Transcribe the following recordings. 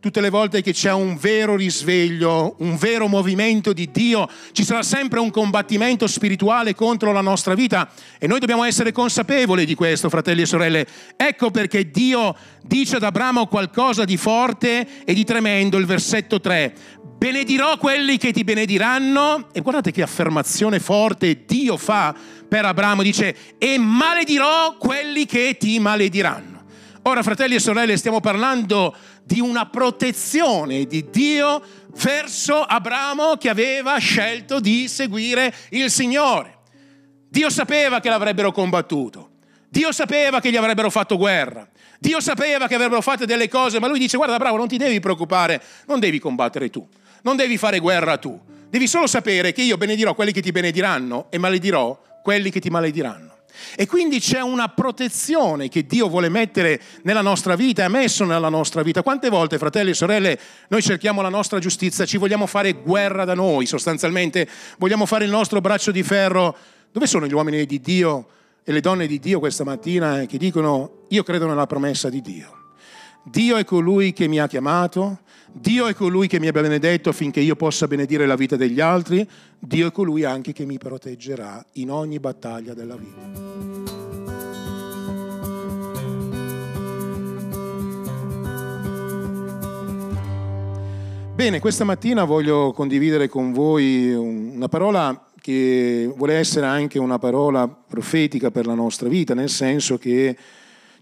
Tutte le volte che c'è un vero risveglio, un vero movimento di Dio, ci sarà sempre un combattimento spirituale contro la nostra vita e noi dobbiamo essere consapevoli di questo, fratelli e sorelle. Ecco perché Dio dice ad Abramo qualcosa di forte e di tremendo, il versetto 3. Benedirò quelli che ti benediranno, e guardate che affermazione forte Dio fa per Abramo, dice, e maledirò quelli che ti malediranno. Ora, fratelli e sorelle, stiamo parlando di una protezione di Dio verso Abramo che aveva scelto di seguire il Signore. Dio sapeva che l'avrebbero combattuto, Dio sapeva che gli avrebbero fatto guerra, Dio sapeva che avrebbero fatto delle cose, ma lui dice guarda bravo, non ti devi preoccupare, non devi combattere tu, non devi fare guerra tu, devi solo sapere che io benedirò quelli che ti benediranno e maledirò quelli che ti malediranno. E quindi c'è una protezione che Dio vuole mettere nella nostra vita, ha messo nella nostra vita. Quante volte, fratelli e sorelle, noi cerchiamo la nostra giustizia, ci vogliamo fare guerra da noi, sostanzialmente vogliamo fare il nostro braccio di ferro. Dove sono gli uomini di Dio e le donne di Dio questa mattina che dicono io credo nella promessa di Dio? Dio è colui che mi ha chiamato, Dio è colui che mi ha benedetto affinché io possa benedire la vita degli altri, Dio è colui anche che mi proteggerà in ogni battaglia della vita. Bene, questa mattina voglio condividere con voi una parola che vuole essere anche una parola profetica per la nostra vita, nel senso che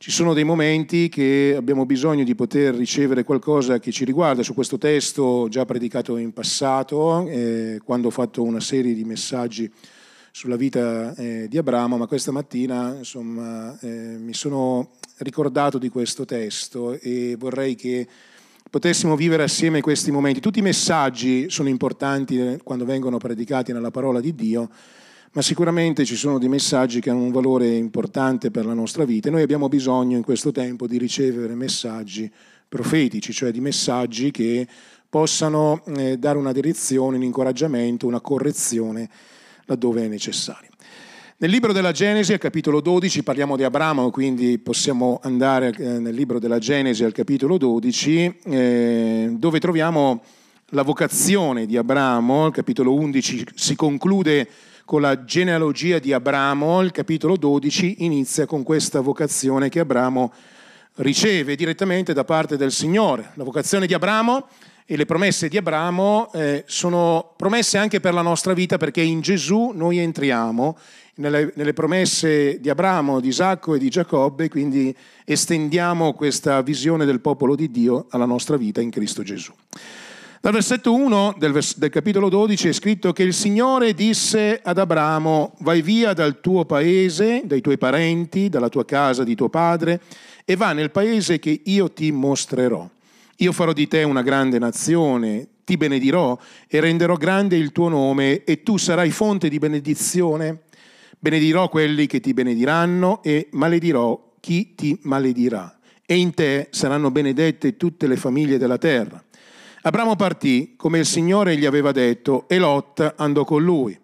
ci sono dei momenti che abbiamo bisogno di poter ricevere qualcosa che ci riguarda. Su questo testo già predicato in passato, eh, quando ho fatto una serie di messaggi sulla vita eh, di Abramo, ma questa mattina insomma, eh, mi sono ricordato di questo testo e vorrei che potessimo vivere assieme questi momenti. Tutti i messaggi sono importanti eh, quando vengono predicati nella parola di Dio, ma sicuramente ci sono dei messaggi che hanno un valore importante per la nostra vita e noi abbiamo bisogno in questo tempo di ricevere messaggi profetici, cioè di messaggi che possano eh, dare una direzione, un incoraggiamento, una correzione laddove è necessario. Nel libro della Genesi, al capitolo 12, parliamo di Abramo, quindi possiamo andare eh, nel libro della Genesi al capitolo 12, eh, dove troviamo la vocazione di Abramo, il capitolo 11 si conclude con la genealogia di Abramo, il capitolo 12 inizia con questa vocazione che Abramo riceve direttamente da parte del Signore. La vocazione di Abramo e le promesse di Abramo eh, sono promesse anche per la nostra vita perché in Gesù noi entriamo nelle, nelle promesse di Abramo, di Isacco e di Giacobbe, quindi estendiamo questa visione del popolo di Dio alla nostra vita in Cristo Gesù. Dal versetto 1 del, vers- del, capitolo 12 è scritto che il Signore disse ad Abramo, vai via dal tuo paese, dai tuoi parenti, dalla tua casa di tuo padre, e va nel paese che io ti mostrerò. Io farò di te una grande nazione, ti benedirò e renderò grande il tuo nome e tu sarai fonte di benedizione. Benedirò quelli che ti benediranno e maledirò chi ti maledirà. E in te saranno benedette tutte le famiglie della terra. Abramo partì come il Signore gli aveva detto e Lot andò con lui.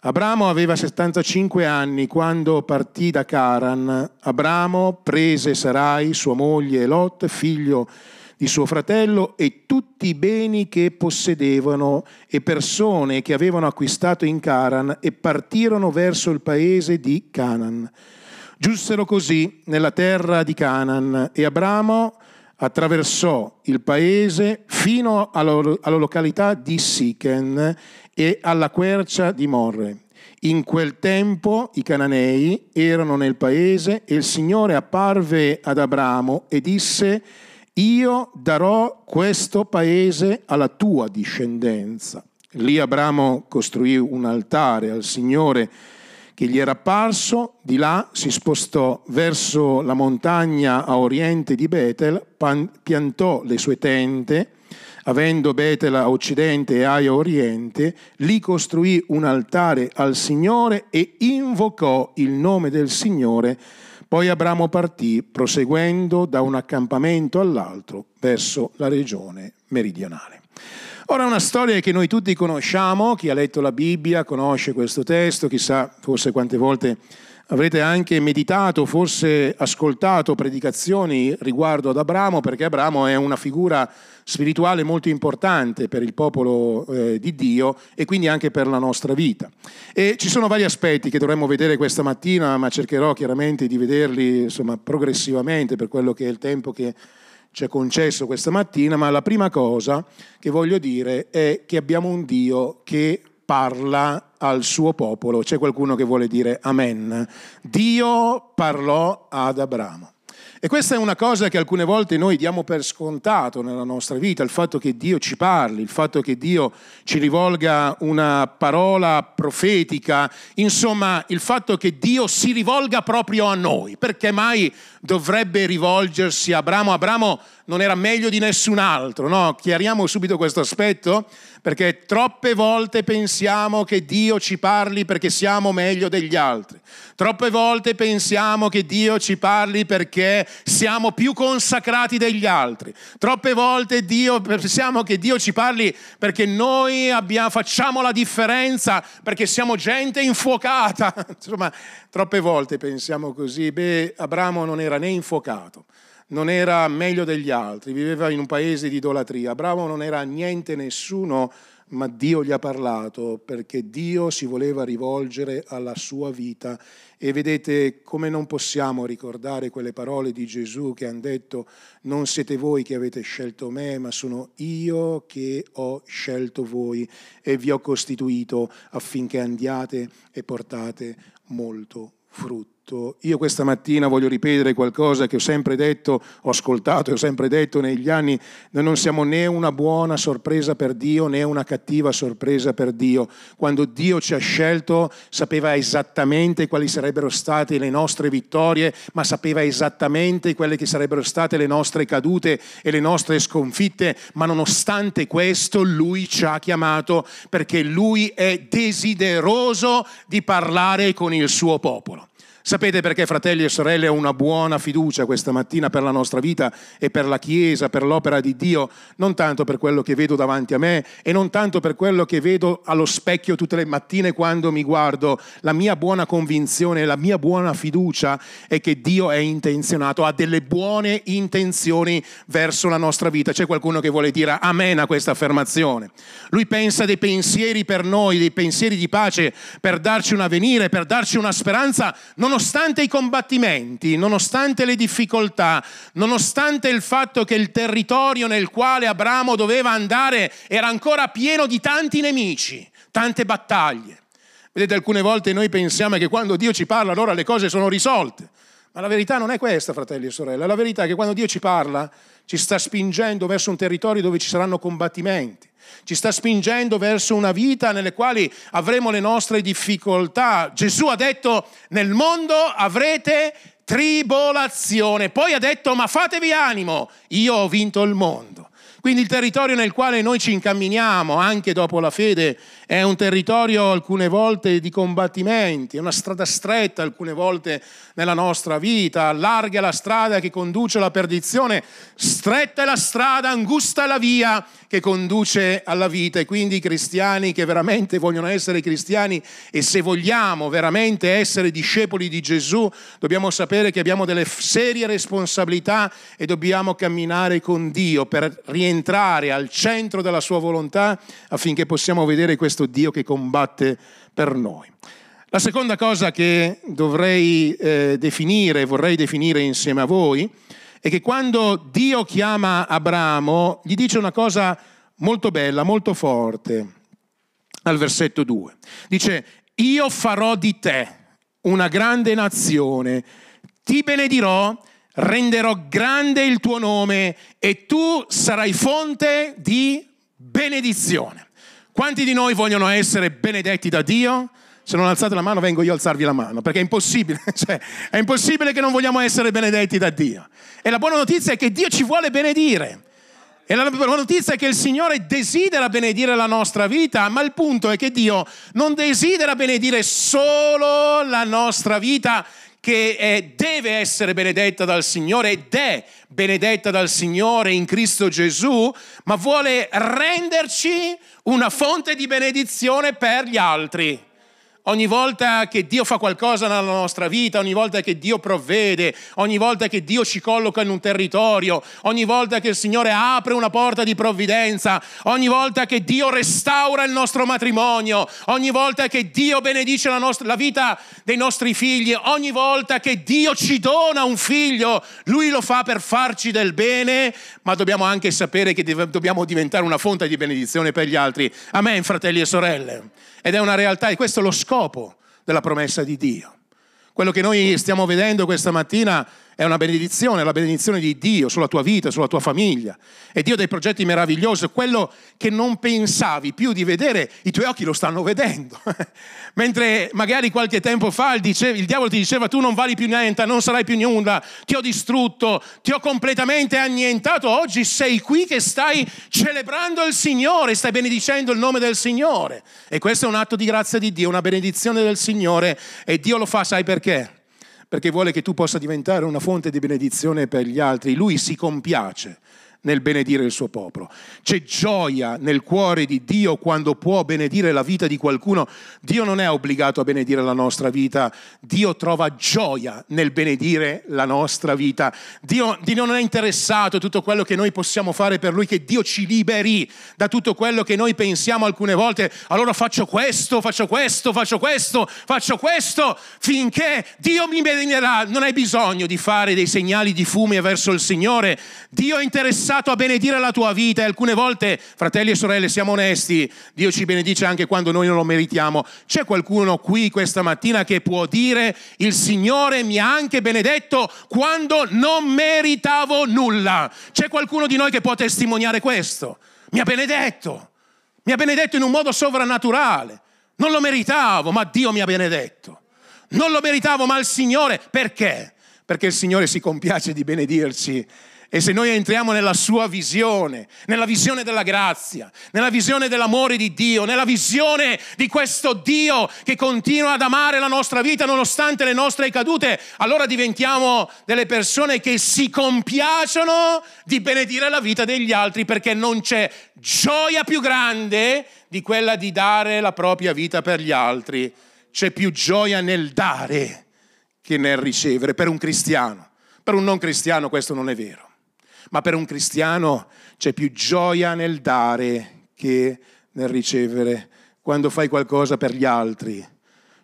Abramo aveva 75 anni quando partì da Caran. Abramo prese Sarai, sua moglie, e Lot, figlio di suo fratello, e tutti i beni che possedevano e persone che avevano acquistato in Caran e partirono verso il paese di Canaan. Giunsero così nella terra di Canaan e Abramo attraversò il paese fino alla, località di Sichen e alla quercia di Morre. In quel tempo i cananei erano nel paese e il Signore apparve ad Abramo e disse, io darò questo paese alla tua discendenza. Lì Abramo costruì un altare al Signore che gli era apparso, di là si spostò verso la montagna a oriente di Betel, piantò le sue tente, avendo Betel a occidente e Ai a oriente, lì costruì un altare al Signore e invocò il nome del Signore. Poi Abramo partì, proseguendo da un accampamento all'altro verso la regione meridionale. Ora una storia che noi tutti conosciamo, chi ha letto la Bibbia conosce questo testo, chissà forse quante volte Avrete anche meditato, forse ascoltato predicazioni riguardo ad Abramo, perché Abramo è una figura spirituale molto importante per il popolo eh, di Dio e quindi anche per la nostra vita. E ci sono vari aspetti che dovremmo vedere questa mattina, ma cercherò chiaramente di vederli insomma, progressivamente per quello che è il tempo che ci è concesso questa mattina, ma la prima cosa che voglio dire è che abbiamo un Dio che parla al suo popolo. C'è qualcuno che vuole dire amen. Dio parlò ad Abramo. E questa è una cosa che alcune volte noi diamo per scontato nella nostra vita, il fatto che Dio ci parli, il fatto che Dio ci rivolga una parola profetica, insomma il fatto che Dio si rivolga proprio a noi. Perché mai dovrebbe rivolgersi a Abramo? Abramo non era meglio di nessun altro, no? Chiariamo subito questo aspetto perché troppe volte pensiamo che Dio ci parli perché siamo meglio degli altri. Troppe volte pensiamo che Dio ci parli perché siamo più consacrati degli altri. Troppe volte Dio, pensiamo che Dio ci parli perché noi abbiamo, facciamo la differenza, perché siamo gente infuocata. Insomma, troppe volte pensiamo così. Beh, Abramo non era né infuocato non era meglio degli altri, viveva in un paese di idolatria. Abramo non era niente nessuno, ma Dio gli ha parlato perché Dio si voleva rivolgere alla sua vita. E vedete come non possiamo ricordare quelle parole di Gesù che hanno detto non siete voi che avete scelto me, ma sono io che ho scelto voi e vi ho costituito affinché andiate e portate molto frutto detto, io questa mattina voglio ripetere qualcosa che ho sempre detto, ho ascoltato e ho sempre detto negli anni, noi non siamo né una buona sorpresa per Dio né una cattiva sorpresa per Dio. Quando Dio ci ha scelto sapeva esattamente quali sarebbero state le nostre vittorie, ma sapeva esattamente quelle che sarebbero state le nostre cadute e le nostre sconfitte, ma nonostante questo Lui ci ha chiamato perché Lui è desideroso di parlare con il suo popolo. Sapete perché, fratelli e sorelle, ho una buona fiducia questa mattina per la nostra vita e per la Chiesa, per l'opera di Dio, non tanto per quello che vedo davanti a me e non tanto per quello che vedo allo specchio tutte le mattine quando mi guardo. La mia buona convinzione, la mia buona fiducia è che Dio è intenzionato, ha delle buone intenzioni verso la nostra vita. C'è qualcuno che vuole dire amen a questa affermazione. Lui pensa dei pensieri per noi, dei pensieri di pace, per darci un avvenire, per darci una speranza, non nonostante i combattimenti, nonostante le difficoltà, nonostante il fatto che il territorio nel quale Abramo doveva andare era ancora pieno di tanti nemici, tante battaglie. Vedete, alcune volte noi pensiamo che quando Dio ci parla allora le cose sono risolte. Ma la verità non è questa, fratelli e sorelle. La verità è che quando Dio ci parla, ci sta spingendo verso un territorio dove ci saranno combattimenti ci sta spingendo verso una vita nelle quali avremo le nostre difficoltà. Gesù ha detto nel mondo avrete tribolazione, poi ha detto ma fatevi animo, io ho vinto il mondo. Quindi il territorio nel quale noi ci incamminiamo anche dopo la fede è un territorio alcune volte di combattimenti, è una strada stretta alcune volte nella nostra vita, larga la strada che conduce alla perdizione, stretta è la strada, angusta è la via che conduce alla vita. E quindi i cristiani che veramente vogliono essere cristiani e se vogliamo veramente essere discepoli di Gesù dobbiamo sapere che abbiamo delle serie responsabilità e dobbiamo camminare con Dio per rientrare al centro della sua volontà affinché possiamo vedere questo questo Dio che combatte per noi. La seconda cosa che dovrei eh, definire, vorrei definire insieme a voi, è che quando Dio chiama Abramo, gli dice una cosa molto bella, molto forte, al versetto 2. Dice, io farò di te una grande nazione, ti benedirò, renderò grande il tuo nome e tu sarai fonte di benedizione. Quanti di noi vogliono essere benedetti da Dio? Se non alzate la mano vengo io a alzarvi la mano, perché è impossibile, cioè, è impossibile che non vogliamo essere benedetti da Dio. E la buona notizia è che Dio ci vuole benedire. E la buona notizia è che il Signore desidera benedire la nostra vita, ma il punto è che Dio non desidera benedire solo la nostra vita, che è, deve essere benedetta dal Signore ed è benedetta dal Signore in Cristo Gesù, ma vuole renderci una fonte di benedizione per gli altri. Ogni volta che Dio fa qualcosa nella nostra vita, ogni volta che Dio provvede, ogni volta che Dio ci colloca in un territorio, ogni volta che il Signore apre una porta di provvidenza, ogni volta che Dio restaura il nostro matrimonio, ogni volta che Dio benedice la, nostra, la vita dei nostri figli, ogni volta che Dio ci dona un figlio, Lui lo fa per farci del bene, ma dobbiamo anche sapere che dobbiamo diventare una fonte di benedizione per gli altri. Amen, fratelli e sorelle. Ed è una realtà e questo è lo scopo della promessa di Dio. Quello che noi stiamo vedendo questa mattina è una benedizione, la benedizione di Dio sulla tua vita, sulla tua famiglia. E Dio ha dei progetti meravigliosi, quello che non pensavi più di vedere, i tuoi occhi lo stanno vedendo. Mentre magari qualche tempo fa il, dice, il, diavolo ti diceva tu non vali più niente, non sarai più nulla, ti ho distrutto, ti ho completamente annientato, oggi sei qui che stai celebrando il Signore, stai benedicendo il nome del Signore. E questo è un atto di grazia di Dio, una benedizione del Signore e Dio lo fa, sai perché? Perché vuole che tu possa diventare una fonte di benedizione per gli altri. Lui si compiace nel benedire il suo popolo. C'è gioia nel cuore di Dio quando può benedire la vita di qualcuno. Dio non è obbligato a benedire la nostra vita, Dio trova gioia nel benedire la nostra vita. Dio, Dio non è interessato a tutto quello che noi possiamo fare per Lui, che Dio ci liberi da tutto quello che noi pensiamo alcune volte. Allora faccio questo, faccio questo, faccio questo, faccio questo, finché Dio mi benedirà. Non hai bisogno di fare dei segnali di fumo verso il Signore. Dio è interessato chiamato a benedire la tua vita e alcune volte, fratelli e sorelle, siamo onesti, Dio ci benedice anche quando noi non lo meritiamo. C'è qualcuno qui questa mattina che può dire il Signore mi ha anche benedetto quando non meritavo nulla? C'è qualcuno di noi che può testimoniare questo? Mi ha benedetto, mi ha benedetto in un modo sovrannaturale. Non lo meritavo, ma Dio mi ha benedetto. Non lo meritavo, ma il Signore, perché? Perché il Signore si compiace di benedirci e se noi entriamo nella sua visione, nella visione della grazia, nella visione dell'amore di Dio, nella visione di questo Dio che continua ad amare la nostra vita nonostante le nostre cadute, allora diventiamo delle persone che si compiacciono di benedire la vita degli altri perché non c'è gioia più grande di quella di dare la propria vita per gli altri. C'è più gioia nel dare che nel ricevere per un cristiano. Per un non cristiano questo non è vero ma per un cristiano c'è più gioia nel dare che nel ricevere. Quando fai qualcosa per gli altri,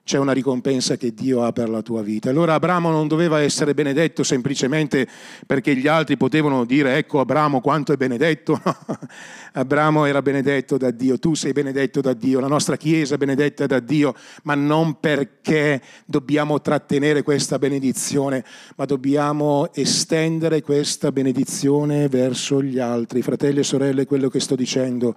c'è una ricompensa che Dio ha per la tua vita. Allora Abramo non doveva essere benedetto semplicemente perché gli altri potevano dire ecco Abramo quanto è benedetto. Abramo era benedetto da Dio, tu sei benedetto da Dio, la nostra Chiesa è benedetta da Dio, ma non perché dobbiamo trattenere questa benedizione, ma dobbiamo estendere questa benedizione verso gli altri. Fratelli e sorelle, quello che sto dicendo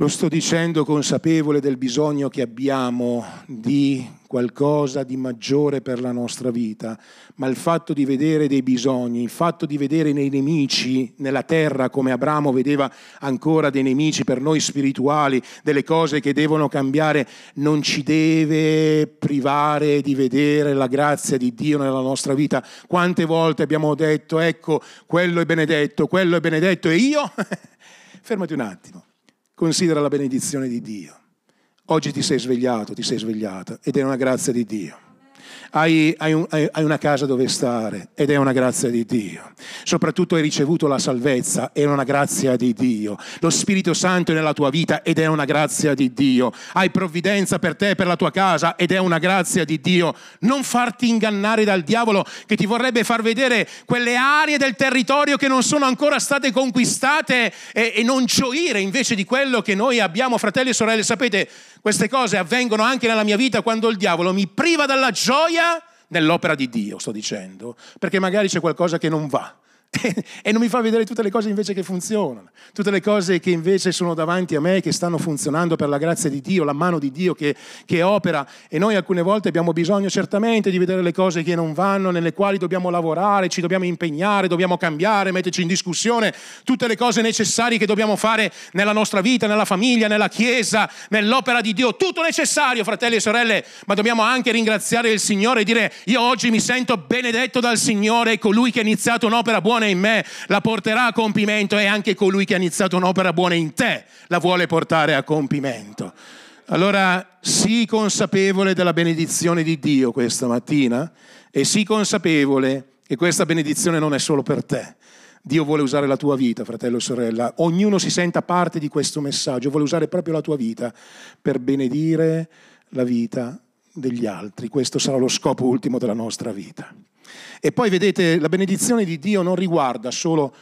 lo sto dicendo consapevole del bisogno che abbiamo di qualcosa di maggiore per la nostra vita, ma il fatto di vedere dei bisogni, il fatto di vedere nei nemici nella terra, come Abramo vedeva ancora dei nemici per noi spirituali, delle cose che devono cambiare, non ci deve privare di vedere la grazia di Dio nella nostra vita. Quante volte abbiamo detto, ecco, quello è benedetto, quello è benedetto e io? Fermati un attimo Considera la benedizione di Dio. Oggi ti sei svegliato, ti sei svegliata ed è una grazia di Dio hai, hai, un, hai, una casa dove stare ed è una grazia di Dio. Soprattutto hai ricevuto la salvezza, è una grazia di Dio. Lo Spirito Santo è nella tua vita ed è una grazia di Dio. Hai provvidenza per te e per la tua casa ed è una grazia di Dio. Non farti ingannare dal diavolo che ti vorrebbe far vedere quelle aree del territorio che non sono ancora state conquistate e, e non gioire invece di quello che noi abbiamo, fratelli e sorelle. Sapete, queste cose avvengono anche nella mia vita quando il diavolo mi priva dalla gioia nell'opera di Dio, sto dicendo, perché magari c'è qualcosa che non va. e non mi fa vedere tutte le cose invece che funzionano, tutte le cose che invece sono davanti a me, che stanno funzionando per la grazia di Dio, la mano di Dio che, che, opera. E noi alcune volte abbiamo bisogno certamente di vedere le cose che non vanno, nelle quali dobbiamo lavorare, ci dobbiamo impegnare, dobbiamo cambiare, metterci in discussione, tutte le cose necessarie che dobbiamo fare nella nostra vita, nella famiglia, nella Chiesa, nell'opera di Dio. Tutto necessario, fratelli e sorelle, ma dobbiamo anche ringraziare il Signore e dire io oggi mi sento benedetto dal Signore, colui che ha iniziato un'opera buona buona in me la porterà a compimento e anche colui che ha iniziato un'opera buona in te la vuole portare a compimento. Allora sii consapevole della benedizione di Dio questa mattina e sii consapevole che questa benedizione non è solo per te. Dio vuole usare la tua vita, fratello e sorella. Ognuno si senta parte di questo messaggio, vuole usare proprio la tua vita per benedire la vita degli altri. Questo sarà lo scopo ultimo della nostra vita. E poi vedete, la benedizione di Dio non riguarda solo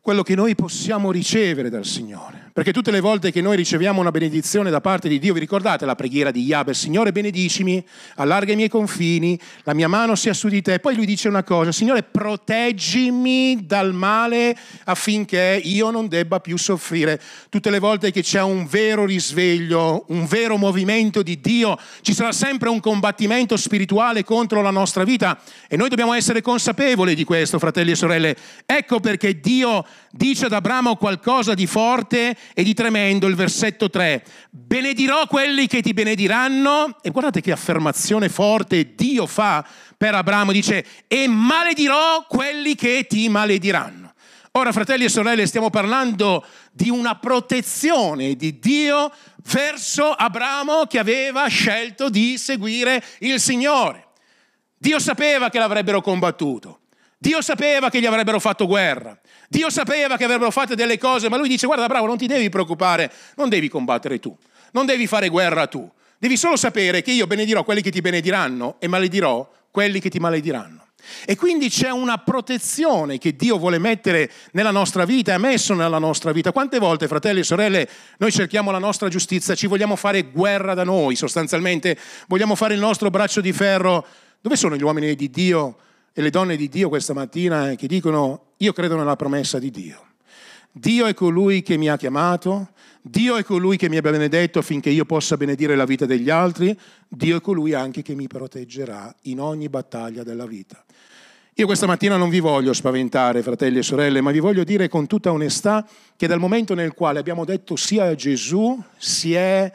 quello che noi possiamo ricevere dal Signore. Perché tutte le volte che noi riceviamo una benedizione da parte di Dio, vi ricordate la preghiera di Yahweh, Signore benedicimi, allarga i miei confini, la mia mano sia su di te. Poi lui dice una cosa, Signore proteggimi dal male affinché io non debba più soffrire. Tutte le volte che c'è un vero risveglio, un vero movimento di Dio, ci sarà sempre un combattimento spirituale contro la nostra vita e noi dobbiamo essere consapevoli di questo, fratelli e sorelle. Ecco perché Dio dice ad Abramo qualcosa di forte e di tremendo, il versetto 3. Benedirò quelli che ti benediranno, e guardate che affermazione forte Dio fa per Abramo, dice, e maledirò quelli che ti malediranno. Ora, fratelli e sorelle, stiamo parlando di una protezione di Dio verso Abramo che aveva scelto di seguire il Signore. Dio sapeva che l'avrebbero combattuto. Dio sapeva che gli avrebbero fatto guerra. Dio sapeva che avrebbero fatto delle cose, ma lui dice guarda bravo, non ti devi preoccupare, non devi combattere tu, non devi fare guerra tu. Devi solo sapere che io benedirò quelli che ti benediranno e maledirò quelli che ti malediranno. E quindi c'è una protezione che Dio vuole mettere nella nostra vita, ha messo nella nostra vita. Quante volte, fratelli e sorelle, noi cerchiamo la nostra giustizia, ci vogliamo fare guerra da noi sostanzialmente, vogliamo fare il nostro braccio di ferro. Dove sono gli uomini di Dio e le donne di Dio questa mattina che dicono io credo nella promessa di Dio. Dio è colui che mi ha chiamato, Dio è colui che mi ha benedetto affinché io possa benedire la vita degli altri, Dio è colui anche che mi proteggerà in ogni battaglia della vita. Io questa mattina non vi voglio spaventare, fratelli e sorelle, ma vi voglio dire con tutta onestà che dal momento nel quale abbiamo detto sia a Gesù, si è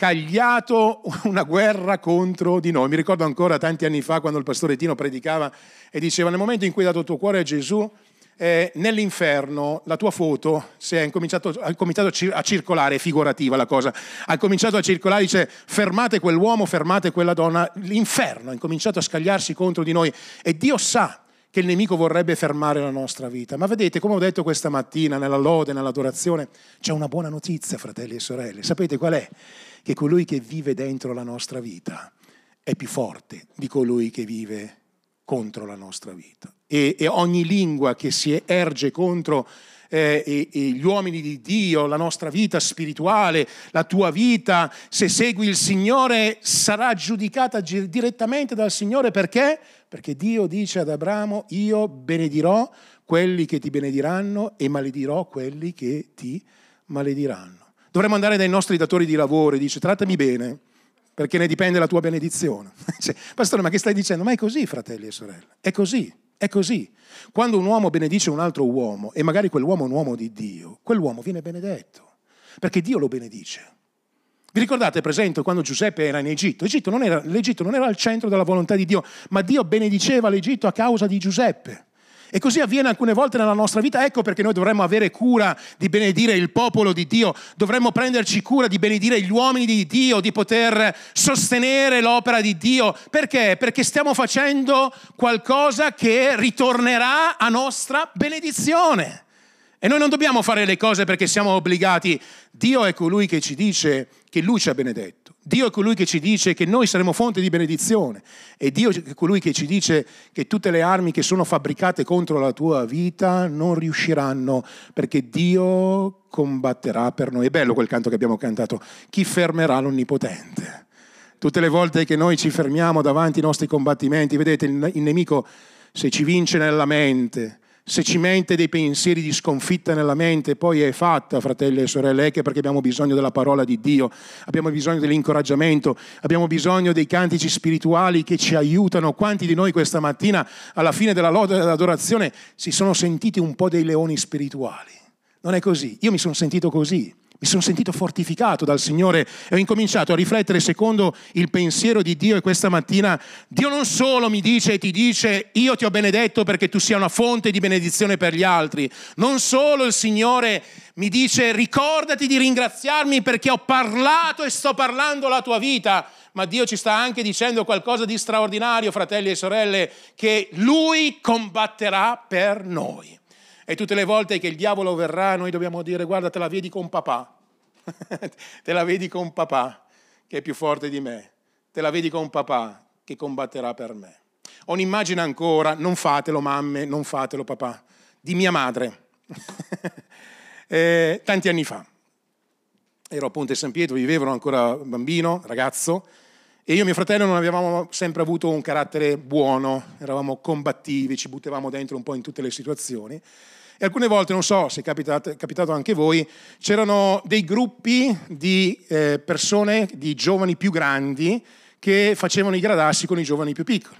scagliato una guerra contro di noi. Mi ricordo ancora tanti anni fa quando il pastore Tino predicava e diceva nel momento in cui hai dato il tuo cuore a Gesù, eh, nell'inferno la tua foto si è incominciato, ha cominciato a circolare, è figurativa la cosa, ha cominciato a circolare, dice fermate quell'uomo, fermate quella donna, l'inferno ha incominciato a scagliarsi contro di noi e Dio sa che il nemico vorrebbe fermare la nostra vita. Ma vedete, come ho detto questa mattina nella lode, nell'adorazione, c'è una buona notizia, fratelli e sorelle. Sapete qual è? Che colui che vive dentro la nostra vita è più forte di colui che vive contro la nostra vita. E, e ogni lingua che si erge contro eh, e, e gli uomini di Dio, la nostra vita spirituale, la tua vita, se segui il Signore, sarà giudicata direttamente dal Signore perché? Perché Dio dice ad Abramo, io benedirò quelli che ti benediranno e maledirò quelli che ti malediranno. Dovremmo andare dai nostri datori di lavoro e dice trattami bene perché ne dipende la tua benedizione. Dice, Pastore, ma che stai dicendo? Ma è così, fratelli e sorelle, è così, è così. Quando un uomo benedice un altro uomo e magari quell'uomo è un uomo di Dio, quell'uomo viene benedetto, perché Dio lo benedice. Vi ricordate, per esempio, quando Giuseppe era in Egitto? Egitto era, L'Egitto non era al centro della volontà di Dio, ma Dio benediceva l'Egitto a causa di Giuseppe. E così avviene alcune volte nella nostra vita. Ecco perché noi dovremmo avere cura di benedire il popolo di Dio, dovremmo prenderci cura di benedire gli uomini di Dio, di poter sostenere l'opera di Dio. Perché? Perché stiamo facendo qualcosa che ritornerà a nostra benedizione. E noi non dobbiamo fare le cose perché siamo obbligati. Dio è colui che ci dice che Lui ci ha benedetto. Dio è colui che ci dice che noi saremo fonte di benedizione. E Dio è colui che ci dice che tutte le armi che sono fabbricate contro la tua vita non riusciranno perché Dio combatterà per noi. È bello quel canto che abbiamo cantato. Chi fermerà l'Onnipotente? Tutte le volte che noi ci fermiamo davanti ai nostri combattimenti, vedete, il nemico se ci vince nella mente, se ci mente dei pensieri di sconfitta nella mente, poi è fatta, fratelli e sorelle, è che perché abbiamo bisogno della parola di Dio, abbiamo bisogno dell'incoraggiamento, abbiamo bisogno dei cantici spirituali che ci aiutano. Quanti di noi questa mattina, alla fine della lode dell'adorazione, si sono sentiti un po' dei leoni spirituali? Non è così, io mi sono sentito così. Mi sono sentito fortificato dal Signore e ho incominciato a riflettere secondo il pensiero di Dio e questa mattina Dio non solo mi dice e ti dice io ti ho benedetto perché tu sia una fonte di benedizione per gli altri, non solo il Signore mi dice ricordati di ringraziarmi perché ho parlato e sto parlando la tua vita, ma Dio ci sta anche dicendo qualcosa di straordinario, fratelli e sorelle, che Lui combatterà per noi. E tutte le volte che il diavolo verrà, noi dobbiamo dire guarda, te la vedi con papà, te la vedi con papà che è più forte di me, te la vedi con papà che combatterà per me. Ho un'immagine ancora, non fatelo mamme, non fatelo papà, di mia madre, eh, tanti anni fa. Ero a Ponte San Pietro, vivevo ancora bambino, ragazzo, e io e mio fratello non avevamo sempre avuto un carattere buono, eravamo combattivi, ci buttavamo dentro un po' in tutte le situazioni. E alcune volte, non so se è capitato, è capitato anche voi, c'erano dei gruppi di eh, persone, di giovani più grandi, che facevano i gradassi con i giovani più piccoli.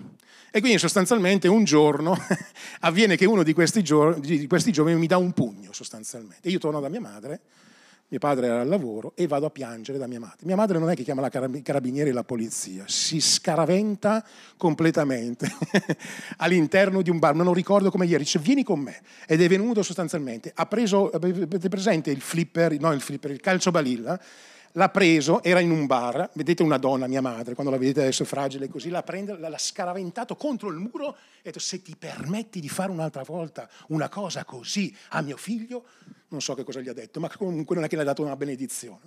E quindi sostanzialmente un giorno avviene che uno di questi, giorni, di questi giovani mi dà un pugno sostanzialmente. Io torno da mia madre, mio padre era al lavoro e vado a piangere da mia madre. Mia madre non è che chiama la carabinieri e la polizia, si scaraventa completamente all'interno di un bar, non lo ricordo come ieri, dice vieni con me. Ed è venuto sostanzialmente, ha preso, avete presente il flipper, no il flipper, il calcio balilla, l'ha preso, era in un bar, vedete una donna, mia madre, quando la vedete adesso fragile così, l'ha, prende, l'ha scaraventato contro il muro e ha detto se ti permetti di fare un'altra volta una cosa così a mio figlio, non so che cosa gli ha detto, ma comunque non è che le ha dato una benedizione.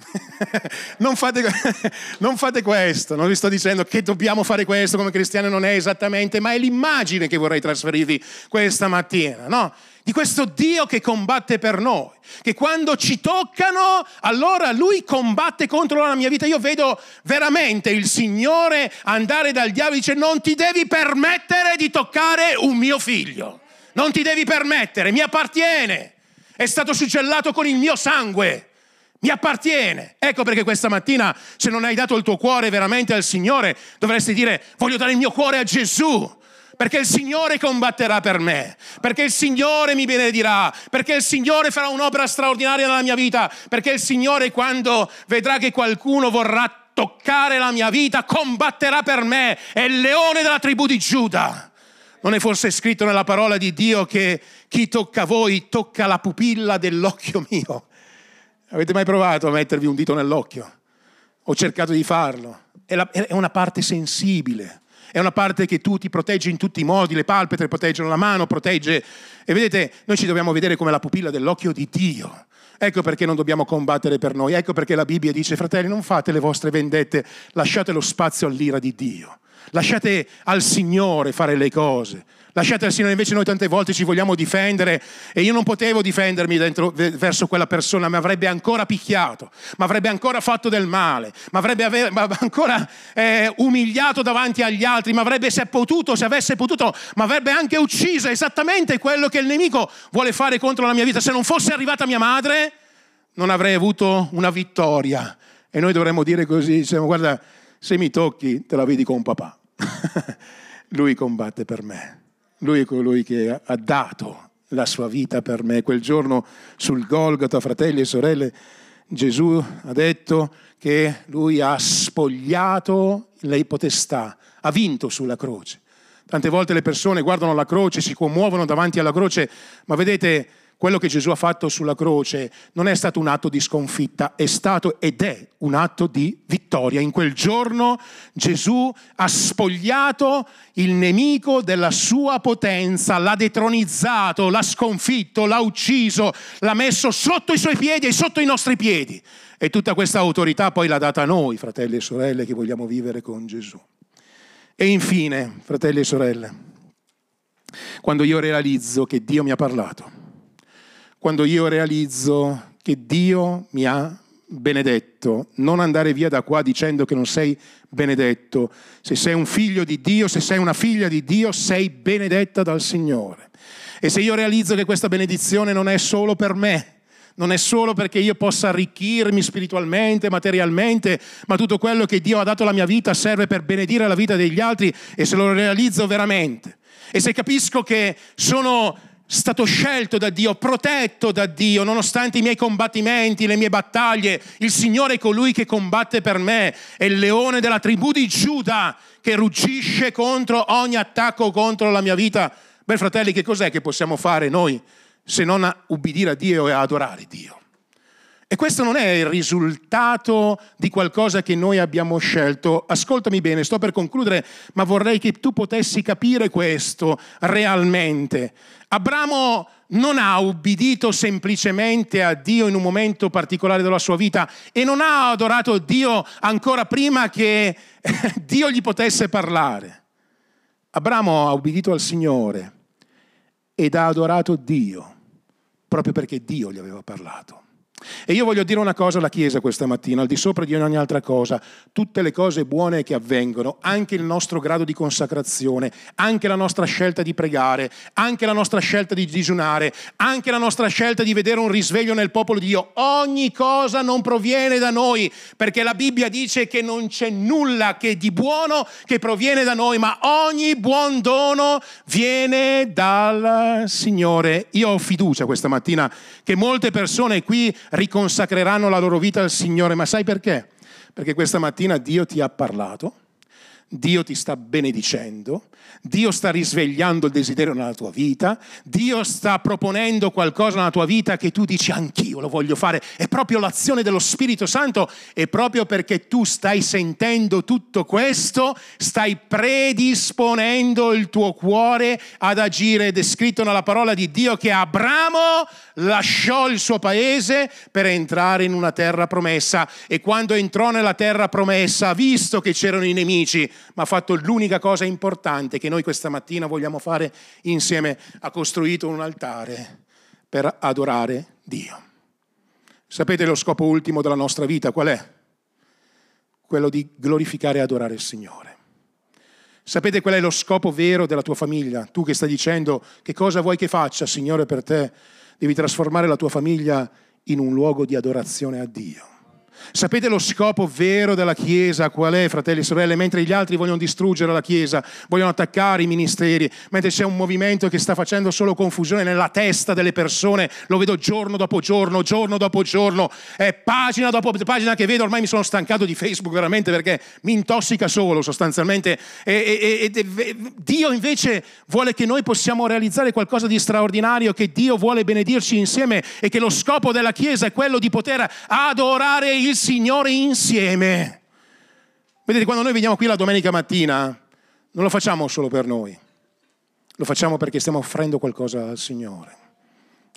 non, fate, non, fate, questo, non vi sto dicendo che dobbiamo fare questo come cristiani, non è esattamente, ma è l'immagine che vorrei trasferirvi questa mattina, no? Di questo Dio che combatte per noi, che quando ci toccano, allora Lui combatte contro la mia vita. Io vedo veramente il Signore andare dal diavolo e dice non ti devi permettere di toccare un mio figlio, non ti devi permettere, mi appartiene è stato suggellato con il mio sangue, mi appartiene. Ecco perché questa mattina, se non hai dato il tuo cuore veramente al Signore, dovresti dire voglio dare il mio cuore a Gesù. Perché il Signore combatterà per me, perché il Signore mi benedirà, perché il Signore farà un'opera straordinaria nella mia vita, perché il Signore quando vedrà che qualcuno vorrà toccare la mia vita, combatterà per me, è il leone della tribù di Giuda. Non è forse scritto nella parola di Dio che chi tocca voi tocca la pupilla dell'occhio mio? Avete mai provato a mettervi un dito nell'occhio? Ho cercato di farlo. È, è una parte sensibile, è una parte che tu ti proteggi in tutti i modi, le palpebre proteggono la mano, protegge... E vedete, noi ci dobbiamo vedere come la pupilla dell'occhio di Dio. Ecco perché non dobbiamo combattere per noi, ecco perché la Bibbia dice, fratelli, non fate le vostre vendette, lasciate lo spazio all'ira di Dio. Lasciate al Signore fare le cose. Lasciate al Signore, invece noi tante volte ci vogliamo difendere e io non potevo difendermi dentro, verso quella persona, mi avrebbe ancora picchiato, mi avrebbe ancora fatto del male, mi avrebbe ancora eh, umiliato davanti agli altri, mi avrebbe, se potuto, se avesse potuto, mi avrebbe anche ucciso, esattamente quello che il nemico vuole fare contro la mia vita. Se non fosse arrivata mia madre, non avrei avuto una vittoria. E noi dovremmo dire così, diciamo, guarda, se mi tocchi te la vedi con papà. Lui combatte per me. Lui è colui che ha dato la sua vita per me. Quel giorno sul Golgota, fratelli e sorelle, Gesù ha detto che lui ha spogliato le potestà, ha vinto sulla croce. Tante volte le persone guardano la croce, si commuovono davanti alla croce, ma vedete, quello che Gesù ha fatto sulla croce non è stato un atto di sconfitta, è stato ed è un atto di vittoria. In quel giorno Gesù ha spogliato il nemico della sua potenza, l'ha detronizzato, l'ha sconfitto, l'ha ucciso, l'ha messo sotto i suoi piedi e sotto i nostri piedi. E tutta questa autorità poi l'ha data a noi, fratelli e sorelle, che vogliamo vivere con Gesù. E infine, fratelli e sorelle, quando io realizzo che Dio mi ha parlato, quando io realizzo che Dio mi ha benedetto, non andare via da qua dicendo che non sei benedetto. Se sei un figlio di Dio, se sei una figlia di Dio, sei benedetta dal Signore. E se io realizzo che questa benedizione non è solo per me, non è solo perché io possa arricchirmi spiritualmente, materialmente, ma tutto quello che Dio ha dato alla mia vita serve per benedire la vita degli altri e se lo realizzo veramente. E se capisco che sono stato scelto da Dio, protetto da Dio, nonostante i miei combattimenti, le mie battaglie. Il Signore è colui che combatte per me, è il leone della tribù di Giuda che ruggisce contro ogni attacco contro la mia vita. Beh, fratelli, che cos'è che possiamo fare noi se non ubbidire a Dio e adorare Dio? E questo non è il risultato di qualcosa che noi abbiamo scelto. Ascoltami bene, sto per concludere, ma vorrei che tu potessi capire questo realmente. Abramo non ha ubbidito semplicemente a Dio in un momento particolare della sua vita e non ha adorato Dio ancora prima che Dio gli potesse parlare. Abramo ha ubbidito al Signore ed ha adorato Dio proprio perché Dio gli aveva parlato. E io voglio dire una cosa alla Chiesa questa mattina, al di sopra di ogni altra cosa, tutte le cose buone che avvengono, anche il nostro grado di consacrazione, anche la nostra scelta di pregare, anche la nostra scelta di digiunare, anche la nostra scelta di vedere un risveglio nel popolo di Dio, ogni cosa non proviene da noi, perché la Bibbia dice che non c'è nulla che di buono che proviene da noi, ma ogni buon dono viene dal Signore. Io ho fiducia questa mattina che molte persone qui riconsacreranno la loro vita al Signore, ma sai perché? Perché questa mattina Dio ti ha parlato, Dio ti sta benedicendo, Dio sta risvegliando il desiderio nella tua vita, Dio sta proponendo qualcosa nella tua vita che tu dici anch'io lo voglio fare, è proprio l'azione dello Spirito Santo e proprio perché tu stai sentendo tutto questo, stai predisponendo il tuo cuore ad agire. È scritto nella parola di Dio che Abramo lasciò il suo paese per entrare in una terra promessa e quando entrò nella terra promessa ha visto che c'erano i nemici, ma ha fatto l'unica cosa importante che noi questa mattina vogliamo fare insieme, ha costruito un altare per adorare Dio. Sapete lo scopo ultimo della nostra vita qual è? Quello di glorificare e adorare il Signore. Sapete qual è lo scopo vero della tua famiglia? Tu che stai dicendo che cosa vuoi che faccia, Signore, per te? Devi trasformare la tua famiglia in un luogo di adorazione a Dio. Sapete lo scopo vero della Chiesa qual è, fratelli e sorelle? Mentre gli altri vogliono distruggere la Chiesa, vogliono attaccare i ministeri, mentre c'è un movimento che sta facendo solo confusione nella testa delle persone, lo vedo giorno dopo giorno, giorno dopo giorno, è pagina dopo pagina che vedo, ormai mi sono stancato di Facebook veramente perché mi intossica solo sostanzialmente. E, e, e, Dio invece vuole che noi possiamo realizzare qualcosa di straordinario, che Dio vuole benedirci insieme e che lo scopo della Chiesa è quello di poter adorare il Signore insieme. Vedete, quando noi veniamo qui la domenica mattina, non lo facciamo solo per noi, lo facciamo perché stiamo offrendo qualcosa al Signore.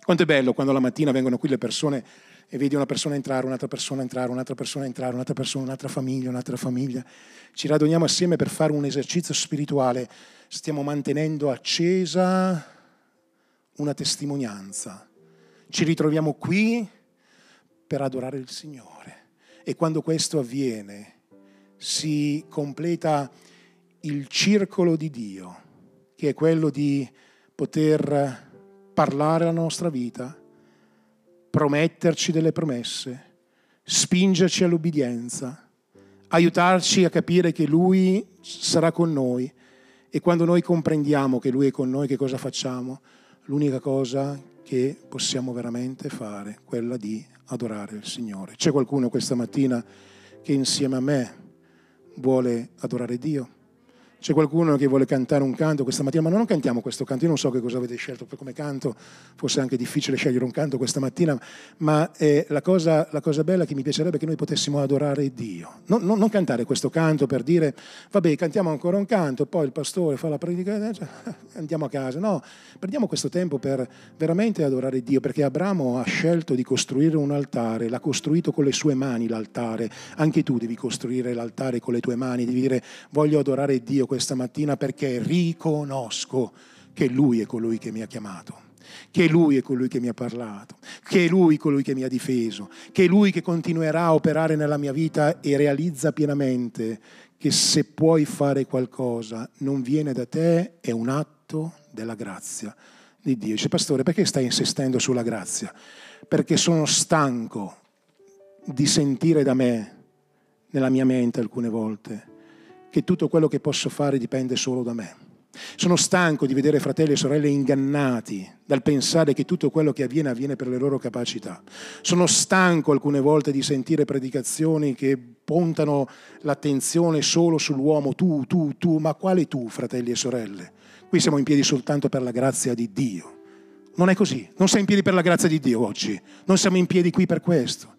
Quanto è bello quando la mattina vengono qui le persone e vedi una persona entrare, un'altra persona entrare, un'altra persona entrare, un'altra persona, un'altra famiglia, un'altra famiglia. Ci raduniamo assieme per fare un esercizio spirituale. Stiamo mantenendo accesa una testimonianza. Ci ritroviamo qui per adorare il Signore. E quando questo avviene si completa il circolo di Dio, che è quello di poter parlare la nostra vita, prometterci delle promesse, spingerci all'obbedienza, aiutarci a capire che Lui sarà con noi e quando noi comprendiamo che Lui è con noi, che cosa facciamo? L'unica cosa che possiamo veramente fare quella di adorare il Signore. C'è qualcuno questa mattina che insieme a me vuole adorare Dio? C'è qualcuno che vuole cantare un canto questa mattina, ma non cantiamo questo canto, io non so che cosa avete scelto come canto, forse è anche difficile scegliere un canto questa mattina, ma eh, la, cosa, la, cosa, bella che mi piacerebbe che noi potessimo adorare Dio. Non, non, non, cantare questo canto per dire, vabbè, cantiamo ancora un canto, poi il pastore fa la predica, cioè, andiamo a casa. No, prendiamo questo tempo per veramente adorare Dio, perché Abramo ha scelto di costruire un altare, l'ha costruito con le sue mani l'altare, anche tu devi costruire l'altare con le tue mani, devi dire voglio adorare Dio questa mattina perché riconosco che Lui è colui che mi ha chiamato che Lui è colui che mi ha parlato, che è Lui colui che mi ha difeso, che è Lui che continuerà a operare nella mia vita e realizza pienamente che se puoi fare qualcosa non viene da te, è un atto della grazia di Dio. Dice, pastore, perché stai insistendo sulla grazia? Perché sono stanco di sentire da me, nella mia mente alcune volte, che tutto quello che posso fare dipende solo da me. Sono stanco di vedere fratelli e sorelle ingannati dal pensare che tutto quello che avviene avviene per le loro capacità. Sono stanco alcune volte di sentire predicazioni che puntano l'attenzione solo sull'uomo, tu, tu, tu, ma quale tu, fratelli e sorelle? Qui siamo in piedi soltanto per la grazia di Dio. Non è così, non sei in piedi per la grazia di Dio oggi, non siamo in piedi qui per questo.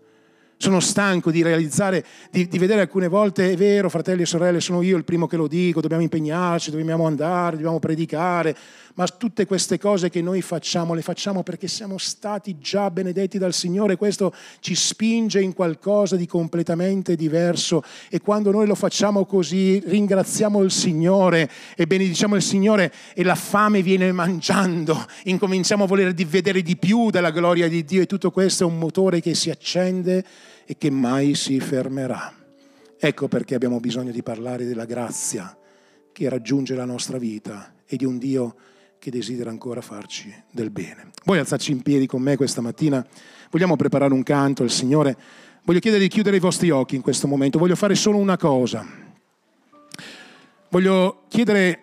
Sono stanco di realizzare, di, di, vedere alcune volte, è vero, fratelli e sorelle, sono io il primo che lo dico, dobbiamo impegnarci, dobbiamo andare, dobbiamo predicare, ma tutte queste cose che noi facciamo le facciamo perché siamo stati già benedetti dal Signore, questo ci spinge in qualcosa di completamente diverso. E quando noi lo facciamo così ringraziamo il Signore e benediciamo il Signore e la fame viene mangiando, incominciamo a voler vedere di più della gloria di Dio e tutto questo è un motore che si accende e che mai si fermerà. Ecco perché abbiamo bisogno di parlare della grazia che raggiunge la nostra vita e di un Dio che desidera ancora farci del bene. Vuoi alzarci in piedi con me questa mattina? Vogliamo preparare un canto al Signore? Voglio chiedere di chiudere i vostri occhi in questo momento. Voglio fare solo una cosa. Voglio chiedere,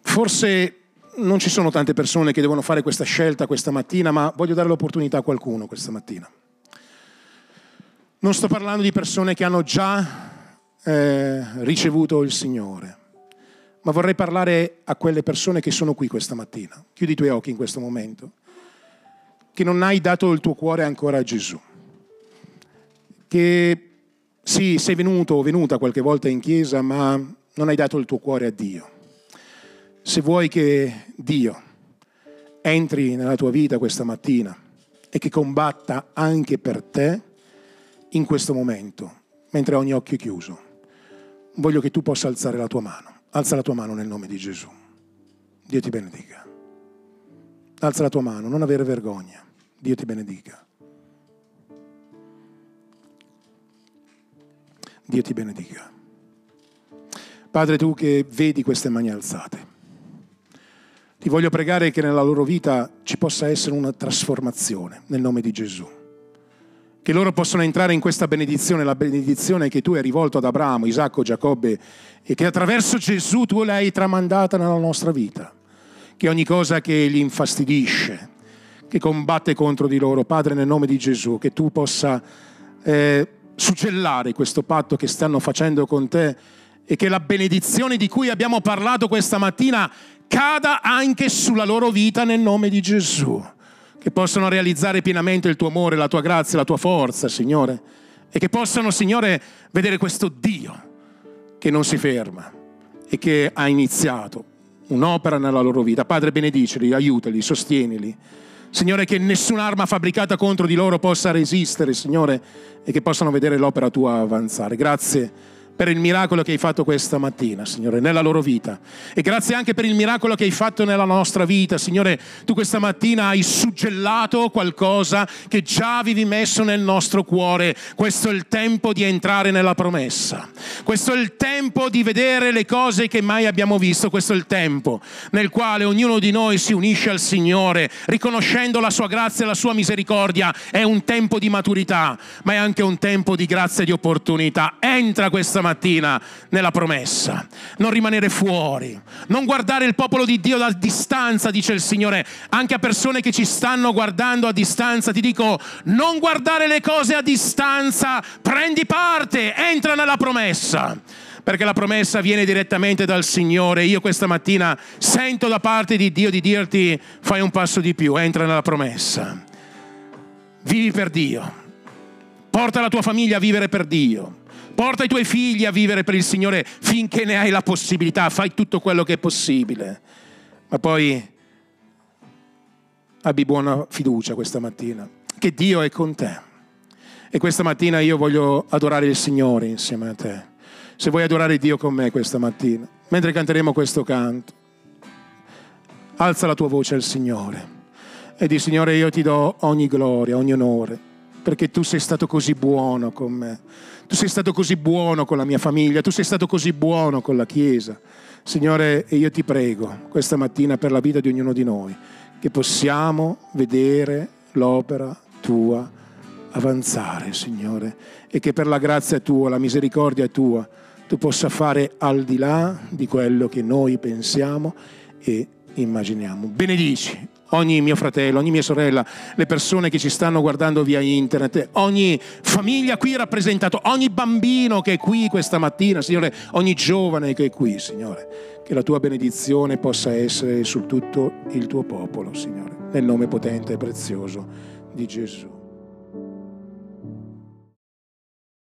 forse non ci sono tante persone che devono fare questa scelta questa mattina, ma voglio dare l'opportunità a qualcuno questa mattina. Non sto parlando di persone che hanno già eh, ricevuto il Signore, ma vorrei parlare a quelle persone che sono qui questa mattina. Chiudi i tuoi occhi in questo momento, che non hai dato il tuo cuore ancora a Gesù, che sì, sei venuto o venuta qualche volta in chiesa, ma non hai dato il tuo cuore a Dio. Se vuoi che Dio entri nella tua vita questa mattina e che combatta anche per te, in questo momento, mentre ogni occhio è chiuso, voglio che tu possa alzare la tua mano. Alza la tua mano nel nome di Gesù. Dio ti benedica. Alza la tua mano, non avere vergogna. Dio ti benedica. Dio ti benedica. Padre, tu che vedi queste mani alzate, ti voglio pregare che nella loro vita ci possa essere una trasformazione nel nome di Gesù che loro possano entrare in questa benedizione, la benedizione che tu hai rivolto ad Abramo, Isacco, Giacobbe e che attraverso Gesù tu l'hai tramandata nella nostra vita. Che ogni cosa che li infastidisce, che combatte contro di loro, Padre, nel nome di Gesù, che tu possa eh, suggellare questo patto che stanno facendo con te e che la benedizione di cui abbiamo parlato questa mattina cada anche sulla loro vita nel nome di Gesù che possano realizzare pienamente il tuo amore, la tua grazia, la tua forza, Signore, e che possano, Signore, vedere questo Dio che non si ferma e che ha iniziato un'opera nella loro vita. Padre, benediceli, aiutali, sostienili. Signore, che nessun'arma fabbricata contro di loro possa resistere, Signore, e che possano vedere l'opera tua avanzare. Grazie per il miracolo che hai fatto questa mattina, Signore, nella loro vita. E grazie anche per il miracolo che hai fatto nella nostra vita, Signore. Tu questa mattina hai suggellato qualcosa che già avevi messo nel nostro cuore. Questo è il tempo di entrare nella promessa. Questo è il tempo di vedere le cose che mai abbiamo visto. Questo è il tempo nel quale ognuno di noi si unisce al Signore, riconoscendo la sua grazia e la sua misericordia. È un tempo di maturità, ma è anche un tempo di grazia e di opportunità. Entra questa mattina nella promessa, non rimanere fuori, non guardare il popolo di Dio da distanza, dice il Signore, anche a persone che ci stanno guardando a distanza, ti dico, non guardare le cose a distanza, prendi parte, entra nella promessa perché la promessa viene direttamente dal Signore. Io questa mattina sento da parte di Dio di dirti fai un passo di più, entra nella promessa. Vivi per Dio. Porta la tua famiglia a vivere per Dio. Porta i tuoi figli a vivere per il Signore finché ne hai la possibilità, fai tutto quello che è possibile. Ma poi abbi buona fiducia questa mattina, che Dio è con te. E questa mattina io voglio adorare il Signore insieme a te. Se vuoi adorare Dio con me questa mattina, mentre canteremo questo canto, alza la tua voce al Signore e di Signore io ti do ogni gloria, ogni onore, perché tu sei stato così buono con me tu sei stato così buono con la mia famiglia, tu sei stato così buono con la Chiesa. Signore, io ti prego questa mattina per la vita di ognuno di noi, che possiamo vedere l'opera tua avanzare, Signore, e che per la grazia tua, la misericordia tua, tu possa fare al di là di quello che noi pensiamo e immaginiamo. Benedici ogni mio fratello, ogni mia sorella, le persone che ci stanno guardando via internet, ogni famiglia qui rappresentata, ogni bambino che è qui questa mattina, Signore, ogni giovane che è qui, Signore, che la tua benedizione possa essere su tutto il tuo popolo, Signore, nel nome potente e prezioso di Gesù.